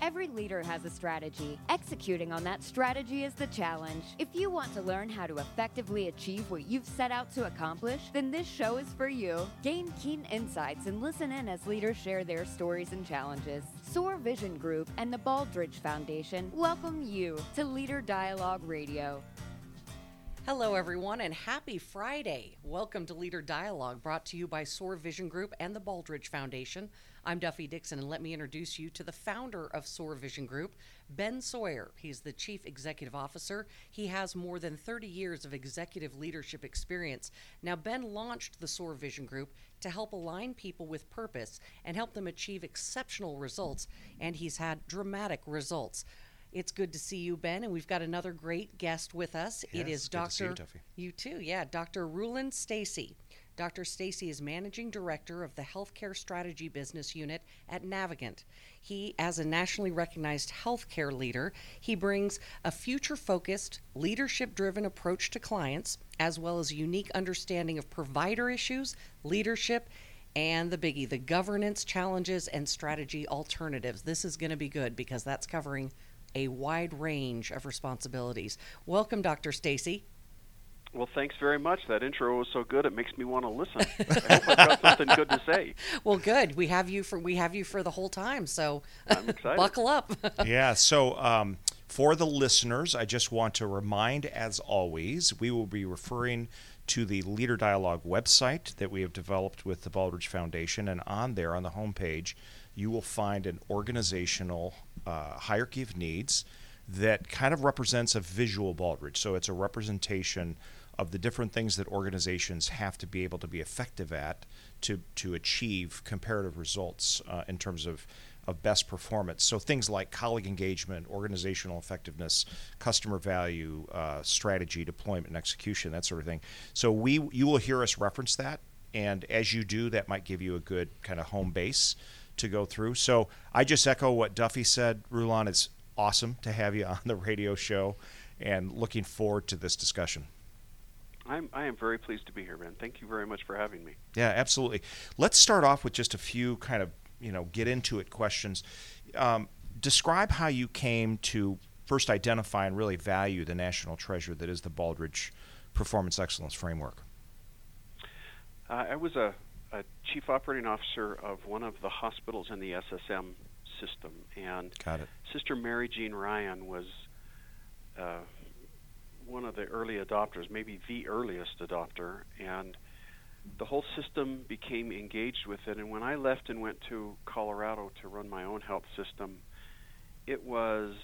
Every leader has a strategy. Executing on that strategy is the challenge. If you want to learn how to effectively achieve what you've set out to accomplish, then this show is for you. Gain keen insights and listen in as leaders share their stories and challenges. SOAR Vision Group and the Baldrige Foundation welcome you to Leader Dialogue Radio. Hello, everyone, and happy Friday. Welcome to Leader Dialogue, brought to you by SOAR Vision Group and the Baldrige Foundation. I'm Duffy Dixon, and let me introduce you to the founder of SOAR Vision Group, Ben Sawyer. He's the Chief Executive Officer. He has more than 30 years of executive leadership experience. Now, Ben launched the SOAR Vision Group to help align people with purpose and help them achieve exceptional results, and he's had dramatic results. It's good to see you, Ben, and we've got another great guest with us. Yes, it is good to you, Dr. You too, yeah. Dr. Rulon Stacey. Dr. Stacey is managing director of the Healthcare Strategy Business Unit at Navigant. He, as a nationally recognized healthcare leader, he brings a future-focused, leadership-driven approach to clients, as well as a unique understanding of provider issues, leadership, and the biggie, the governance challenges and strategy alternatives. This is going to be good because that's covering a wide range of responsibilities. Welcome, Dr. Stacey. Well, thanks very much. That intro was so good; it makes me want to listen. I hope I've got something good to say. Well, good. We have you for we have you for the whole time, so I'm excited. buckle up. yeah. So, um, for the listeners, I just want to remind, as always, we will be referring to the Leader Dialogue website that we have developed with the Baldrige Foundation, and on there, on the homepage, you will find an organizational uh, hierarchy of needs that kind of represents a visual Baldrige. So, it's a representation of the different things that organizations have to be able to be effective at to to achieve comparative results uh, in terms of of best performance. So things like colleague engagement, organizational effectiveness, customer value, uh, strategy, deployment, and execution, that sort of thing. So we you will hear us reference that, and as you do, that might give you a good kind of home base to go through. So I just echo what Duffy said. Rulon, it's awesome to have you on the radio show, and looking forward to this discussion. I'm, I am very pleased to be here, Ben. Thank you very much for having me. Yeah, absolutely. Let's start off with just a few kind of you know get into it questions. Um, describe how you came to first identify and really value the national treasure that is the Baldrige Performance Excellence Framework. Uh, I was a, a chief operating officer of one of the hospitals in the SSM system, and Got it. Sister Mary Jean Ryan was uh, one of the early adopters, maybe the earliest adopter, and the whole system became engaged with it. And when I left and went to Colorado to run my own health system, it was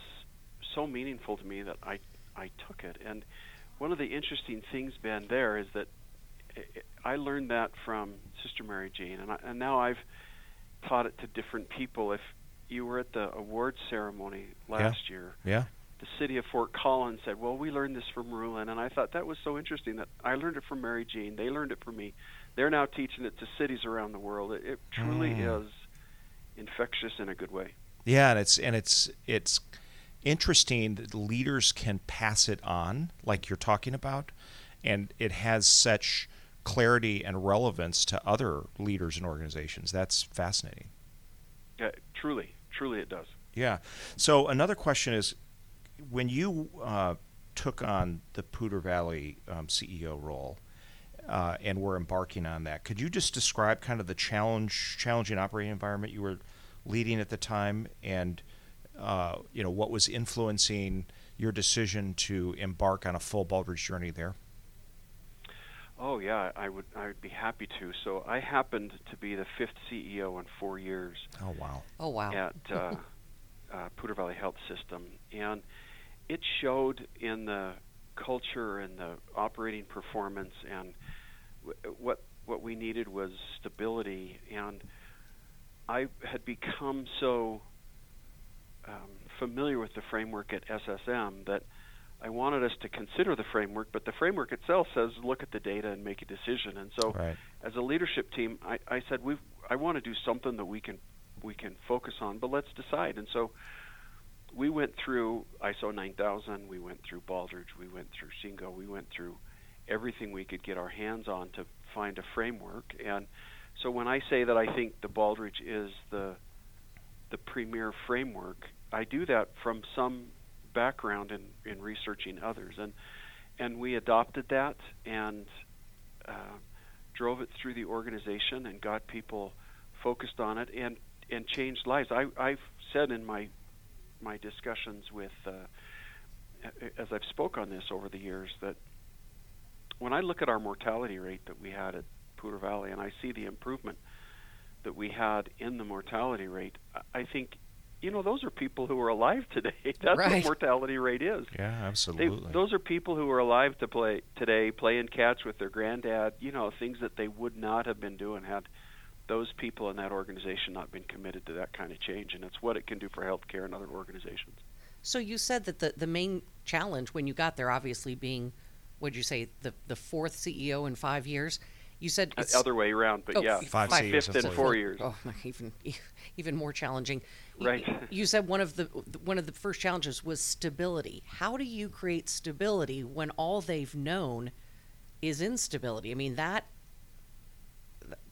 so meaningful to me that I I took it. And one of the interesting things, Ben, there is that I learned that from Sister Mary Jean, and, I, and now I've taught it to different people. If you were at the award ceremony last year, Yeah. the city of Fort Collins said, "Well, we learned this from Rulon," and I thought that was so interesting that I learned it from Mary Jean. They learned it from me. They're now teaching it to cities around the world. It, it truly Mm. is infectious in a good way. Yeah, and it's and it's it's interesting that leaders can pass it on, like you're talking about, and it has such clarity and relevance to other leaders and organizations. That's fascinating. Uh, truly, truly, it does. Yeah. So another question is, when you uh, took on the Poudre Valley um, CEO role uh, and were embarking on that, could you just describe kind of the challenge, challenging operating environment you were leading at the time, and uh, you know what was influencing your decision to embark on a full Baldrige journey there? Oh yeah, I would I would be happy to. So I happened to be the fifth CEO in four years Oh wow. Oh wow. at uh, uh, Poudre Valley Health System, and it showed in the culture and the operating performance, and w- what what we needed was stability. And I had become so um, familiar with the framework at SSM that I wanted us to consider the framework, but the framework itself says look at the data and make a decision. And so, Right. as a leadership team, I, I said we I want to do something that we can we can focus on, but let's decide. And so we went through ISO 9000, we went through Baldrige, we went through Shingo, we went through everything we could get our hands on to find a framework. And so when I say that I think the Baldrige is the the premier framework, I do that from some background in, in researching others, and and we adopted that and uh, drove it through the organization and got people focused on it and and changed lives. I, I've said in my my discussions with uh, as I've spoke on this over the years that when I look at our mortality rate that we had at Poudre Valley and I see the improvement that we had in the mortality rate, I think you know those are people who are alive today. That's right. what mortality rate is. Yeah, They, absolutely. those are people who are alive to play today, playing catch with their granddad. You know, things that they would not have been doing had those people in that organization not been committed to that kind of change. And it's what it can do for healthcare and other organizations. So you said that the, the main challenge when you got there, obviously being, what did you say, the, the fourth CEO in five years? You said Uh, it's Other way around, but Oh, yeah, Five Five- CEOs fifth in employees. four years. Oh, even even more challenging. Right. You said one of the one of the first challenges was stability. How do you create stability when all they've known is instability? I mean that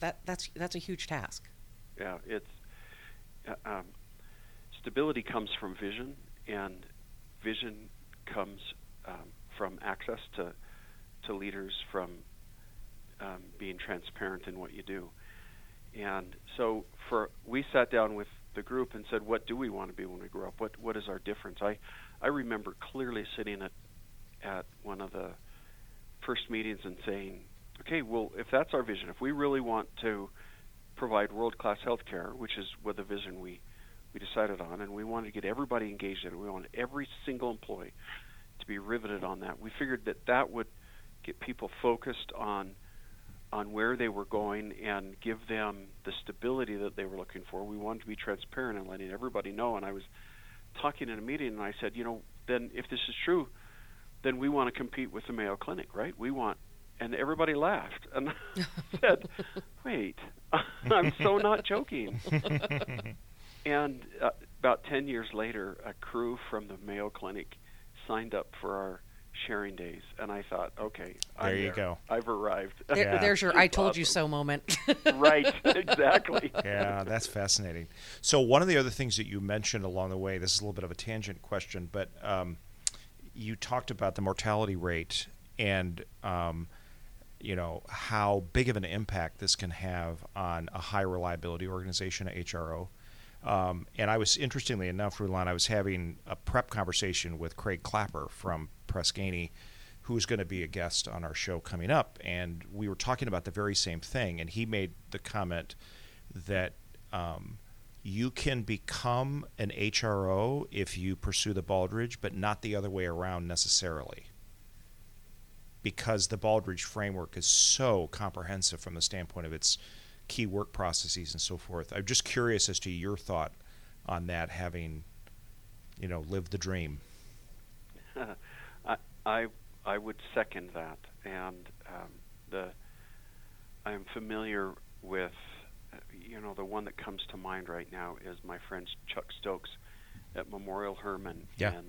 that that's that's a huge task. yeah, it's uh, um, stability comes from vision, and vision comes um, from access to to leaders, from um, being transparent in what you do. And so, for we sat down with the group and said, "What do we want to be when we grow up? What what is our difference?" I I remember clearly sitting at at one of the first meetings and saying, "Okay, well, if that's our vision, if we really want to provide world-class health care, which is what the vision we we decided on, and we wanted to get everybody engaged in it. We wanted every single employee to be riveted on that. We figured that that would get people focused on on where they were going and give them the stability that they were looking for. We wanted to be transparent and letting everybody know. And I was talking in a meeting, and I said, you know, then if this is true, then we want to compete with the Mayo Clinic, right? We want, and everybody laughed, and said, wait, I'm so not joking. and uh, about 10 years later, a crew from the Mayo Clinic signed up for our sharing days, and I thought, okay, I'm There you there. go. I've arrived. There, Yeah. There's your "I told you so" moment. right, exactly. yeah, that's fascinating. So one of the other things that you mentioned along the way, this is a little bit of a tangent question, but um, you talked about the mortality rate and um, you know how big of an impact this can have on a high reliability organization, HRO. Um, and I was interestingly enough, Rulon, I was having a prep conversation with Craig Clapper from Press Ganey, who's going to be a guest on our show coming up, and we were talking about the very same thing. And he made the comment that um, you can become an HRO if you pursue the Baldrige, but not the other way around necessarily. Because the Baldrige framework is so comprehensive from the standpoint of its key work processes and so forth. I'm just curious as to your thought on that, having, you know, lived the dream. I, I would second that, and um, the I am familiar with, you know, the one that comes to mind right now is my friend Chuck Stokes at Memorial Hermann Yeah. in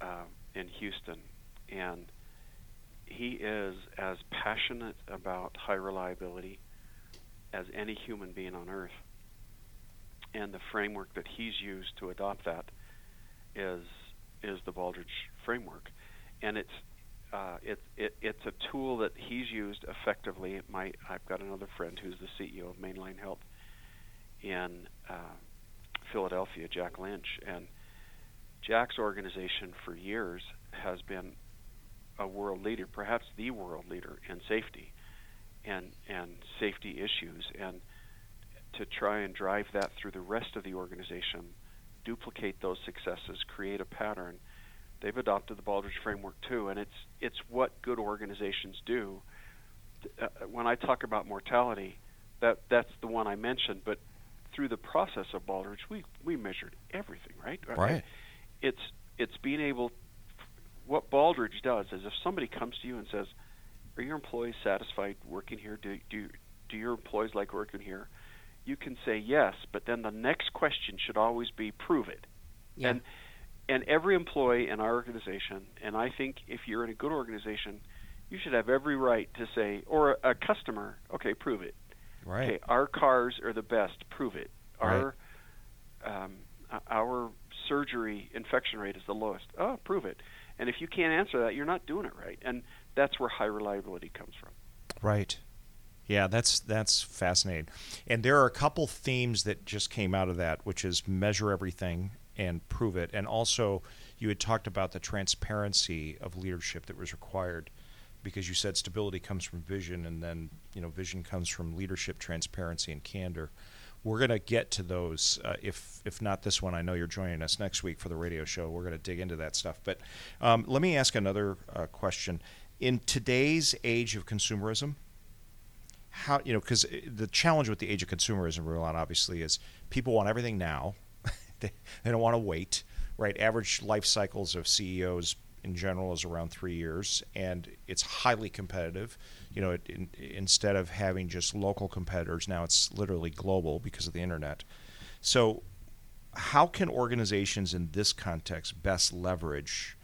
uh, in Houston, and he is as passionate about high reliability as any human being on earth. And the framework that he's used to adopt that is is the Baldrige framework, and it's uh, it's it, it's a tool that he's used effectively. My I've got another friend who's the CEO of Main Line Health in uh, Philadelphia, Jack Lynch, and Jack's organization for years has been a world leader, perhaps the world leader in safety and and safety issues, and to try and drive that through the rest of the organization, duplicate those successes, create a pattern. They've adopted the Baldrige framework too, and it's it's what good organizations do. Uh, when I talk about mortality, that that's the one I mentioned, but through the process of Baldrige, we we measured everything, right? Right. It's it's being able. What Baldrige does is, if somebody comes to you and says, "Are your employees satisfied working here? Do do do your employees like working here?" You can say yes, but then the next question should always be, "Prove it." Yeah. And and every employee in our organization, and I think if you're in a good organization, you should have every right to say, or a customer, okay, prove it. Right. Okay, our cars are the best. Prove it. Our um, surgery infection rate is the lowest. Oh, prove it. And if you can't answer that, you're not doing it right. And that's where high reliability comes from. Right. Yeah, that's that's fascinating. And there are a couple themes that just came out of that, which is measure everything and prove it. And also you had talked about the transparency of leadership that was required because you said stability comes from vision and then, you know, vision comes from leadership, transparency and candor. We're going to get to those. Uh, if if not this one, I know you're joining us next week for the radio show. We're going to dig into that stuff. But um, let me ask another uh, question. In today's age of consumerism, how you know because the challenge with the age of consumerism, Rulon, obviously, is people want everything now. They, they don't want to wait. Right? Average life cycles of CEOs in general is around three years, and it's highly competitive. You know, it, in, instead of having just local competitors, now it's literally global because of the internet. So, how can organizations in this context best leverage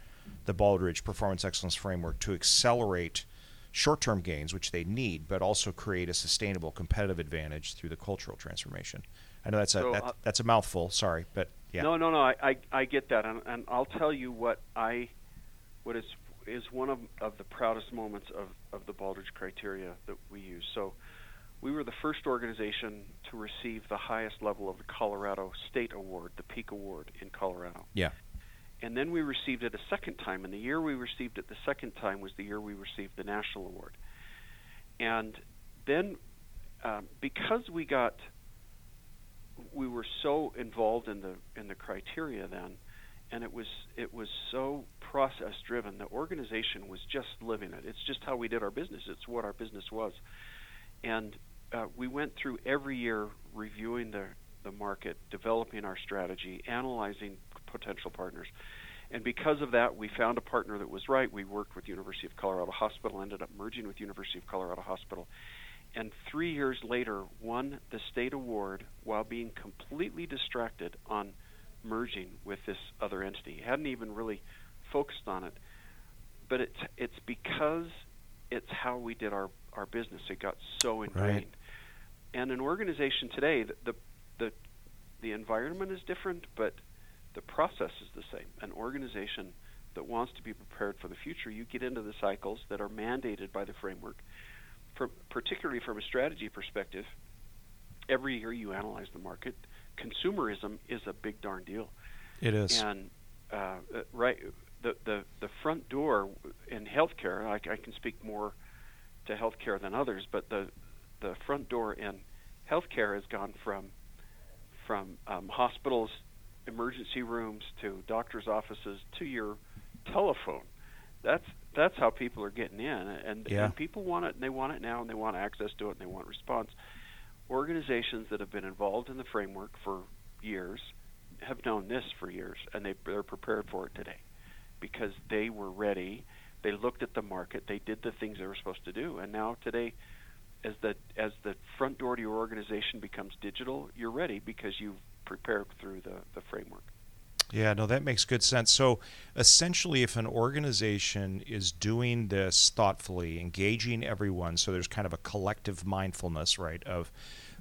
the Baldrige Performance Excellence Framework to accelerate short-term gains, which they need, but also create a sustainable competitive advantage through the cultural transformation? I know that's a So, that, uh, that's a mouthful. Sorry, but yeah. No, no, no. I, I, I get that, and, and I'll tell you what I, what is is one of, of the proudest moments of, of the Baldrige criteria that we use. So, we were the first organization to receive the highest level of the Colorado State Award, the Peak Award in Colorado. Yeah. And then we received it a second time, and the year we received it the second time was the year we received the national award. And then, um, because we got, we were so involved in the in the criteria then, and it was it was so process driven. The organization was just living it. It's just how we did our business. It's what our business was, and uh, we went through every year reviewing the the market, developing our strategy, analyzing potential partners. And because of that, we found a partner that was right. We worked with University of Colorado Hospital, ended up merging with University of Colorado Hospital, and three years later won the state award while being completely distracted on merging with this other entity. Hadn't even really focused on it, but it's it's because it's how we did our our business. It got so ingrained. Right. And an organization today, the, the the the environment is different, but the process is the same. An organization that wants to be prepared for the future, you get into the cycles that are mandated by the framework. Particularly from a strategy perspective, every year you analyze the market. Consumerism is a big darn deal, It is. and uh, uh, right the, the the front door in healthcare. I, I can speak more to healthcare than others, but the the front door in healthcare has gone from from um, hospitals, emergency rooms to doctors' offices to your telephone. That's that's how people are getting in, and, Yeah. and people want it, and they want it now, and they want access to it, and they want response. Organizations that have been involved in the framework for years have known this for years, and they they're prepared for it today because they were ready. They looked at the market. They did the things they were supposed to do, and now today, as the as the front door to your organization becomes digital, you're ready because you've prepared through the the framework. Yeah, no, that makes good sense. So essentially, if an organization is doing this thoughtfully, engaging everyone, so there's kind of a collective mindfulness, right, of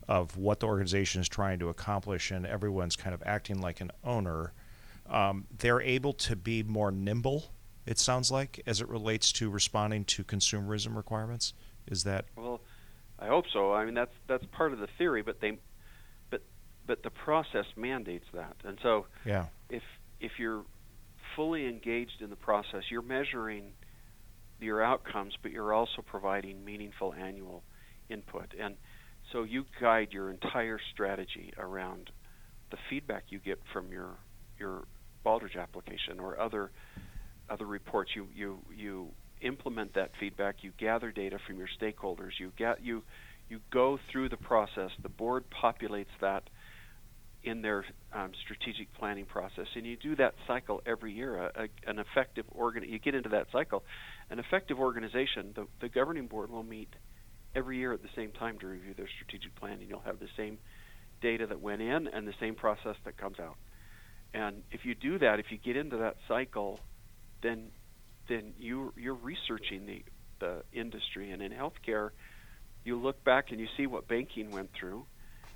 of what the organization is trying to accomplish, and everyone's kind of acting like an owner, um, they're able to be more nimble. It sounds like as it relates to responding to consumerism requirements. Is that Well, I hope so. I mean, that's that's part of the theory, but they, but but the process mandates that, and so yeah? If if you're fully engaged in the process, you're measuring your outcomes, but you're also providing meaningful annual input, and so you guide your entire strategy around the feedback you get from your your Baldrige application or other other reports. You you you implement that feedback. You gather data from your stakeholders. You get you you go through the process. The board populates that in their um, strategic planning process, and you do that cycle every year. A, a, an effective organ, you get into that cycle. An effective organization, the, the governing board will meet every year at the same time to review their strategic plan, and you'll have the same data that went in and the same process that comes out. And if you do that, if you get into that cycle, then then you you're researching the the industry. And in healthcare, you look back and you see what banking went through,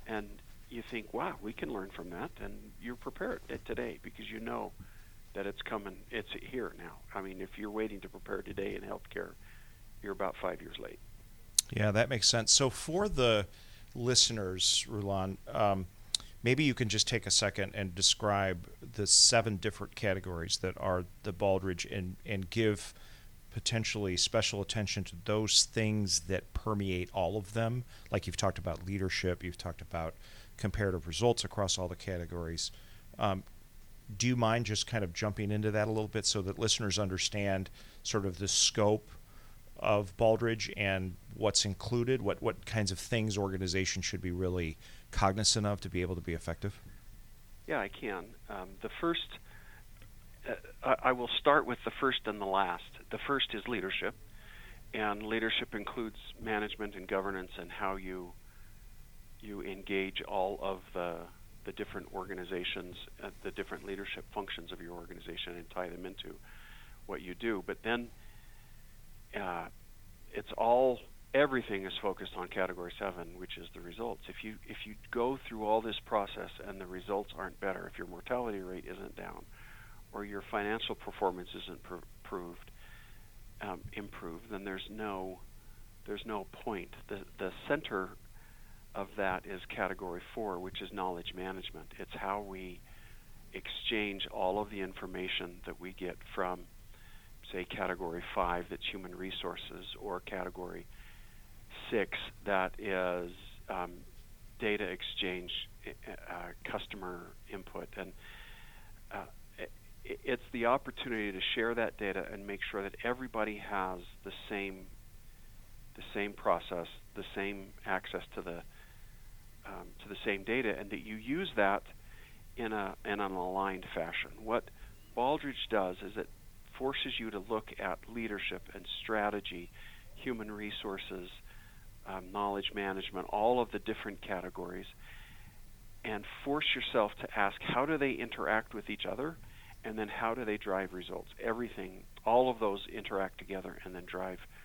and you think, wow, we can learn from that, and you're prepared today because you know that it's coming, it's here now. I mean, if you're waiting to prepare today in healthcare, you're about five years late. Yeah, that makes sense. So for the listeners, Rulon, um, maybe you can just take a second and describe the seven different categories that are the Baldrige and, and give potentially special attention to those things that permeate all of them. Like you've talked about leadership, you've talked about comparative results across all the categories. Um, do you mind just kind of jumping into that a little bit so that listeners understand sort of the scope of Baldrige and what's included, what, what kinds of things organizations should be really cognizant of to be able to be effective? Yeah, I can. Um, the first, uh, I will start with the first and the last. The first is leadership, and leadership includes management and governance and how you you engage all of the the different organizations, the different leadership functions of your organization, and tie them into what you do. But then uh, it's all everything is focused on category seven, which is the results. If you if you go through all this process and the results aren't better, if your mortality rate isn't down, or your financial performance isn't pr- improved, um, improved, then there's no there's no point. The the center of that is category four, which is knowledge management. It's how we exchange all of the information that we get from say category five that's human resources or category six that is um, data exchange uh, customer input and uh, it's the opportunity to share that data and make sure that everybody has the same the same process the same access to the um, to the same data and that you use that in a in an aligned fashion what Baldrige does is it forces you to look at leadership and strategy, human resources, um, knowledge management, all of the different categories, and force yourself to ask how do they interact with each other, and then how do they drive results. Everything, all of those interact together and then drive results.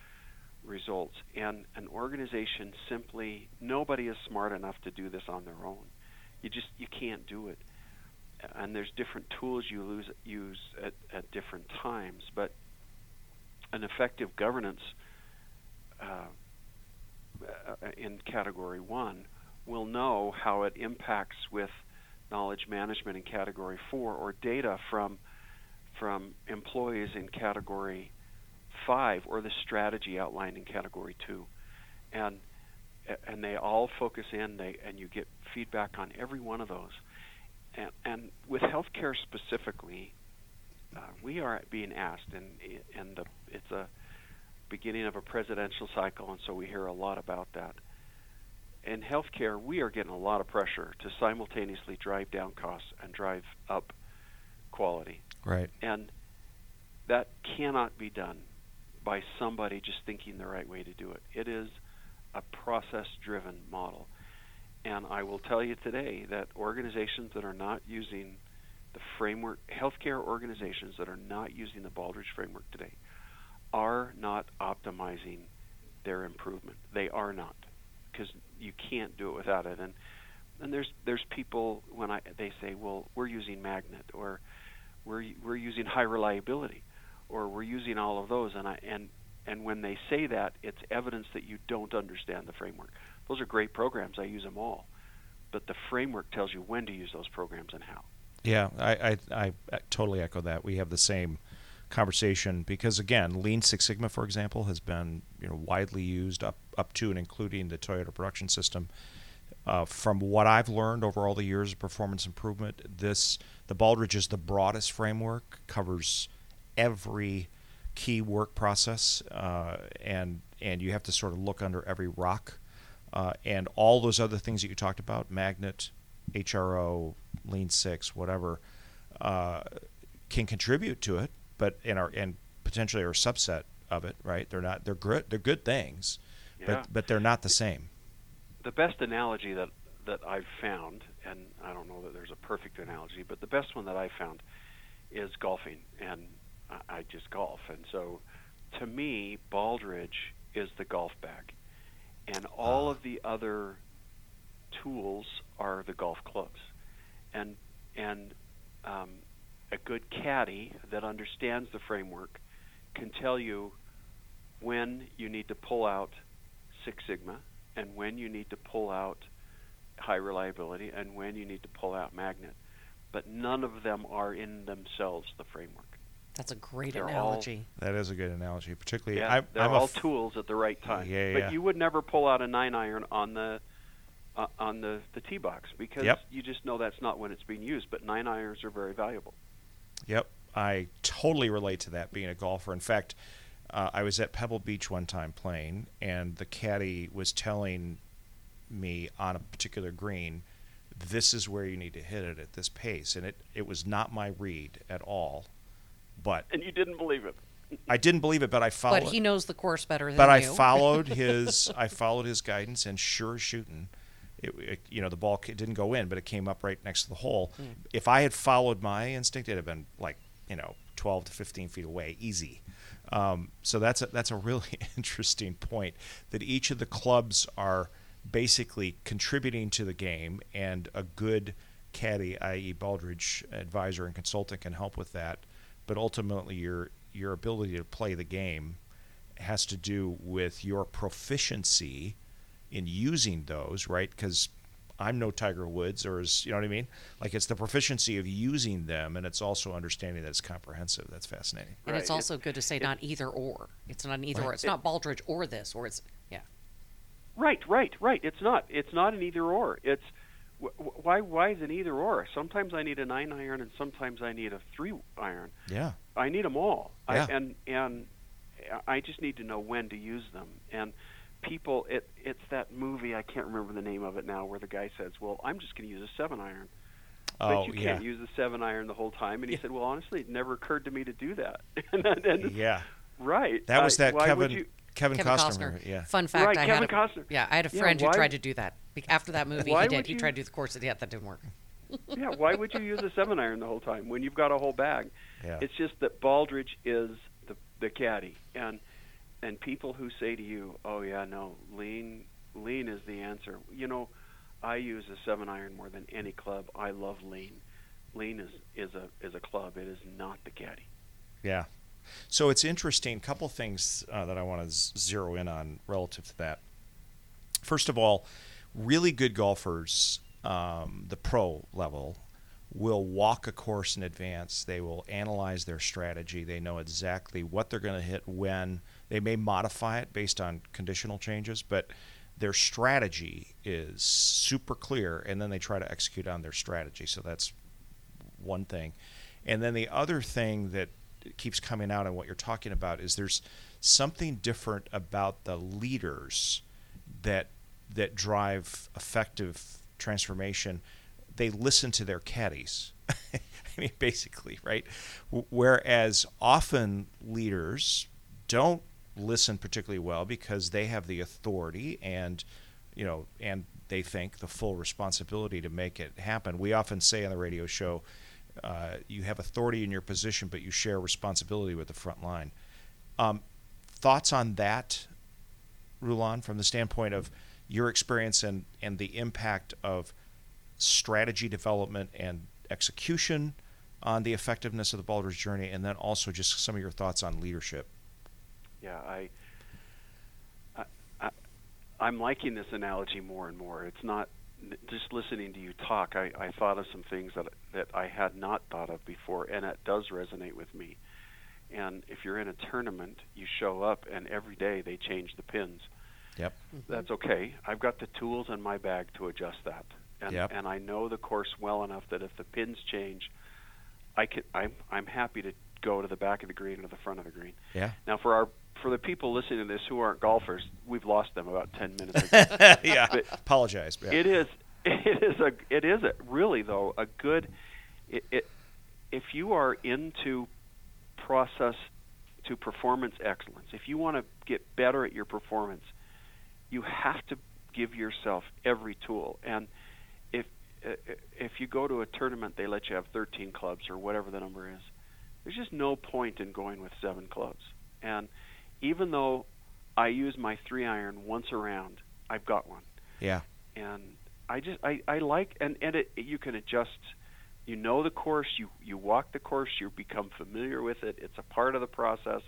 And an organization simply, nobody is smart enough to do this on their own. You just you can't do it and there's different tools you lose, use at, at different times. But an effective governance uh, uh, in category one will know how it impacts with knowledge management in category four or data from from employees in category five or the strategy outlined in category two and and they all focus in they and you get feedback on every one of those and, and with healthcare specifically, uh, we are being asked, and and the, it's a beginning of a presidential cycle, and so we hear a lot about that. In healthcare, we are getting a lot of pressure to simultaneously drive down costs and drive up quality. Right. And that cannot be done by somebody just thinking the right way to do it. It is a process driven model. And I will tell you today that organizations that are not using the framework, healthcare organizations that are not using the Baldrige framework today, are not optimizing their improvement. They are not, because you can't do it without it. And and there's there's people when I they say, well, we're using magnet or we're we're using high reliability or we're using all of those, and I and and when they say that, it's evidence that you don't understand the framework. Those are great programs. I use them all. But the framework tells you when to use those programs and how. Yeah, I, I, I totally echo that. We have the same conversation because again, Lean Six Sigma, for example, has been you know widely used up up to and including the Toyota production system. Uh, from what I've learned over all the years of performance improvement, this the Baldrige is the broadest framework, covers every key work process, uh, and and you have to sort of look under every rock uh, and all those other things that you talked about, magnet, HRO, Lean Six, whatever, uh, can contribute to it, but in our and potentially are a subset of it, right? They're not they're good they're good things, yeah. but but they're not the same. The best analogy that that I've found, and I don't know that there's a perfect analogy, but the best one that I've found is golfing, and I, just golf, and so to me, Baldrige is the golf bag and all of the other tools are the golf clubs, and and um, a good caddy that understands the framework can tell you when you need to pull out Six Sigma and when you need to pull out high reliability and when you need to pull out magnet. But none of them are in themselves the framework. That's a great They're all- analogy. That is a good analogy, particularly. Yeah, I, they're I'm all f- tools at the right time. Yeah, but yeah. you would never pull out a nine iron on the uh, on the the tee box because Yep. you just know that's not when it's being used. But nine irons are very valuable. Yep, I totally relate to that being a golfer. In fact, uh, I was at Pebble Beach one time playing, and the caddy was telling me on a particular green, this is where you need to hit it at this pace. And it, it was not my read at all. But And you didn't believe it. I didn't believe it, but I followed But he knows the course better than but I followed his I followed his guidance and sure shooting it, it- you know the ball ca- didn't go in but it came up right next to the hole if I had followed my instinct it'd have been like you know 12 to 15 feet away easy um, so that's a, that's a really interesting point that each of the clubs are basically contributing to the game and a good caddy i.e. Baldrige advisor and consultant can help with that but ultimately your your ability to play the game has to do with your proficiency in using those, right? Because I'm no Tiger Woods, or is you know what I mean? Like it's the proficiency of using them, and it's also understanding that it's comprehensive. That's fascinating. and it's Right. also good to say not either or. It's not an either or. It's not Baldrige or this, or it's yeah. Right, right, right. It's not. It's not an either or. It's wh- wh- why why is it either or? Sometimes I need a nine iron, and sometimes I need a three iron. Yeah, I need them all. Yeah. I, and and I just need to know when to use them. And people, it it's that movie. I can't remember the name of it now, where the guy says, "Well, I'm just going to use a seven iron." oh but you yeah, can't use the seven iron the whole time. And he said, "Well, honestly, it never occurred to me to do that." and, and yeah. right. That was that would Kevin Kevin, Kevin Costner. Costner. Yeah, Fun fact: Right, I Kevin had a, Costner. Yeah, I had a Yeah, friend who tried to do that. After that movie, Why he did. would He you- tried to do the course. Yeah, that didn't work. yeah, why would you use a seven iron the whole time when you've got a whole bag? yeah. It's just that Baldrige is the the caddy, and and people who say to you, "Oh yeah, no, lean lean is the answer." You know, I use a seven iron more than any club. I love lean. Lean is is a is a club. It is not the caddy. Yeah. So it's interesting. A couple things uh, that I want to z- zero in on relative to that. First of all, really good golfers, um, the pro level, will walk a course in advance. They will analyze their strategy. They know exactly what they're going to hit when. They may modify it based on conditional changes, but their strategy is super clear, and then they try to execute on their strategy. So that's one thing. And then the other thing that keeps coming out on what you're talking about is there's something different about the leaders that that drive effective transformation. They listen to their caddies. I mean, basically, right? Whereas often leaders don't listen particularly well because they have the authority and you know and they think the full responsibility to make it happen. We often say on the radio show, uh, you have authority in your position, but you share responsibility with the front line. Um, thoughts on that, Rulon, from the standpoint of your experience and, and the impact of strategy development and execution on the effectiveness of the Baldrige journey, and then also just some of your thoughts on leadership. Yeah, I, I, I I'm liking this analogy more and more. It's not just listening to you talk. I, I thought of some things that that I had not thought of before, and it does resonate with me. And if you're in a tournament, you show up, and every day they change the pins. Yep. Mm-hmm. That's okay. I've got the tools in my bag to adjust that, and Yep. and I know the course well enough that if the pins change, I can I'm I'm happy to go to the back of the green or the front of the green. Yeah. Now, for our for the people listening to this who aren't golfers, we've lost them about ten minutes ago. yeah. But Apologize. Yeah. It is it is a it is a, really though a good it, it if you are into process to performance excellence, if you want to get better at your performance, you have to give yourself every tool. And if if you go to a tournament, they let you have 13 clubs or whatever the number is. There's just no point in going with seven clubs. And even though I use my three iron once around, I've got one yeah. and I just I, I like and and it, you can adjust. You know the course. You you walk the course. You become familiar with it. It's a part of the process.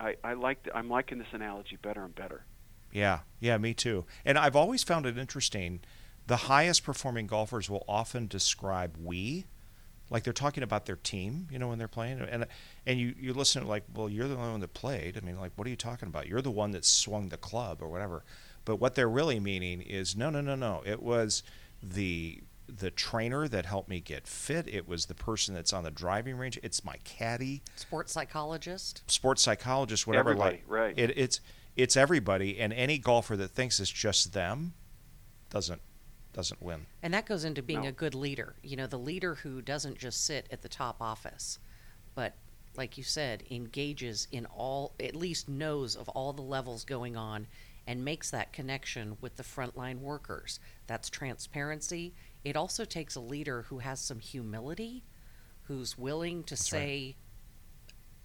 I I like the, I'm liking this analogy better and better. Yeah, yeah, me too. And I've always found it interesting. The highest performing golfers will often describe we, like they're talking about their team, you know, when they're playing. And and you you listen to like, well, you're the only one that played. I mean, like, what are you talking about? You're the one that swung the club or whatever. But what they're really meaning is no, no, no, no. It was the the trainer that helped me get fit. It was the person that's on the driving range. It's my caddy, Sports psychologist. sports psychologist, whatever. Everybody, like, right. It, it's it's everybody, and any golfer that thinks it's just them doesn't doesn't win. And that goes into being No. a good leader. You know, the leader who doesn't just sit at the top office, but like you said, engages in all, at least knows of all the levels going on and makes that connection with the frontline workers. That's transparency. It also takes a leader who has some humility, who's willing to right. say,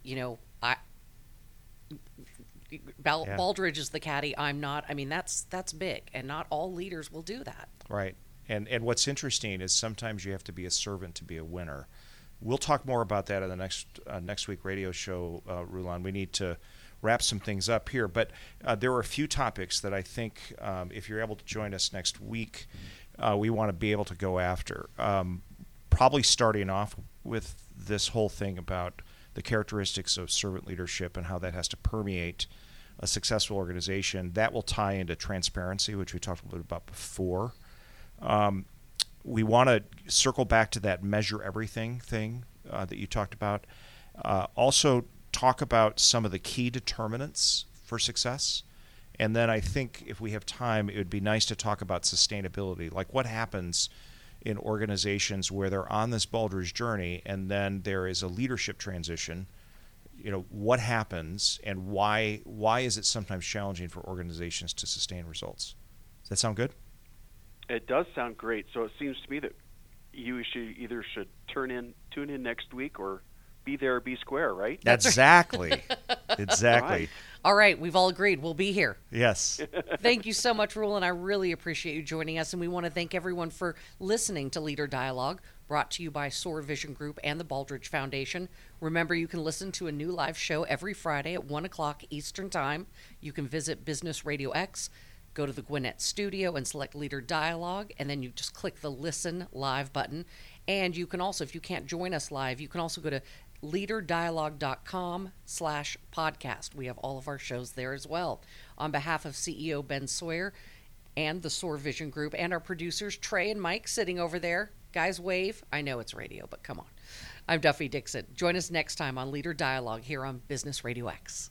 you know, I. Bal- Yeah. Baldrige is the caddy. I'm not. I mean, that's that's big, and not all leaders will do that. Right. And and what's interesting is sometimes you have to be a servant to be a winner. We'll talk more about that in the next uh, next week radio show, uh, Rulon. We need to wrap some things up here, but uh, there are a few topics that I think um, if you're able to join us next week, uh, we want to be able to go after. Um, probably starting off with this whole thing about the characteristics of servant leadership and how that has to permeate a successful organization. That will tie into transparency, which we talked a little bit about before. Um, we want to circle back to that measure everything thing uh, that you talked about. Uh, also, talk about some of the key determinants for success. And then I think if we have time, it would be nice to talk about sustainability. Like what happens in organizations where they're on this Baldrige journey and then there is a leadership transition. You know, what happens and why why is it sometimes challenging for organizations to sustain results? Does that sound good? It does sound great. So it seems to me that you should either should turn in, tune in next week, or be there or be square. Right? Exactly. exactly. Right. All right, we've all agreed. We'll be here. Yes. thank you so much, Rule, and I really appreciate you joining us. And we want to thank everyone for listening to Leader Dialogue, brought to you by SOAR Vision Group and the Baldrige Foundation. Remember, you can listen to a new live show every Friday at 1 o'clock Eastern Time. You can visit Business Radio X, go to the Gwinnett Studio, and select Leader Dialogue, and then you just click the Listen Live button. And you can also, if you can't join us live, you can also go to leaderdialogue.com slash podcast. We have all of our shows there as well. On behalf of CEO Ben Sawyer and the SOAR Vision Group and our producers, Trey and Mike, sitting over there. Guys, wave. I know it's radio, but come on. I'm Duffy Dixon. Join us next time on Leader Dialogue here on Business Radio X.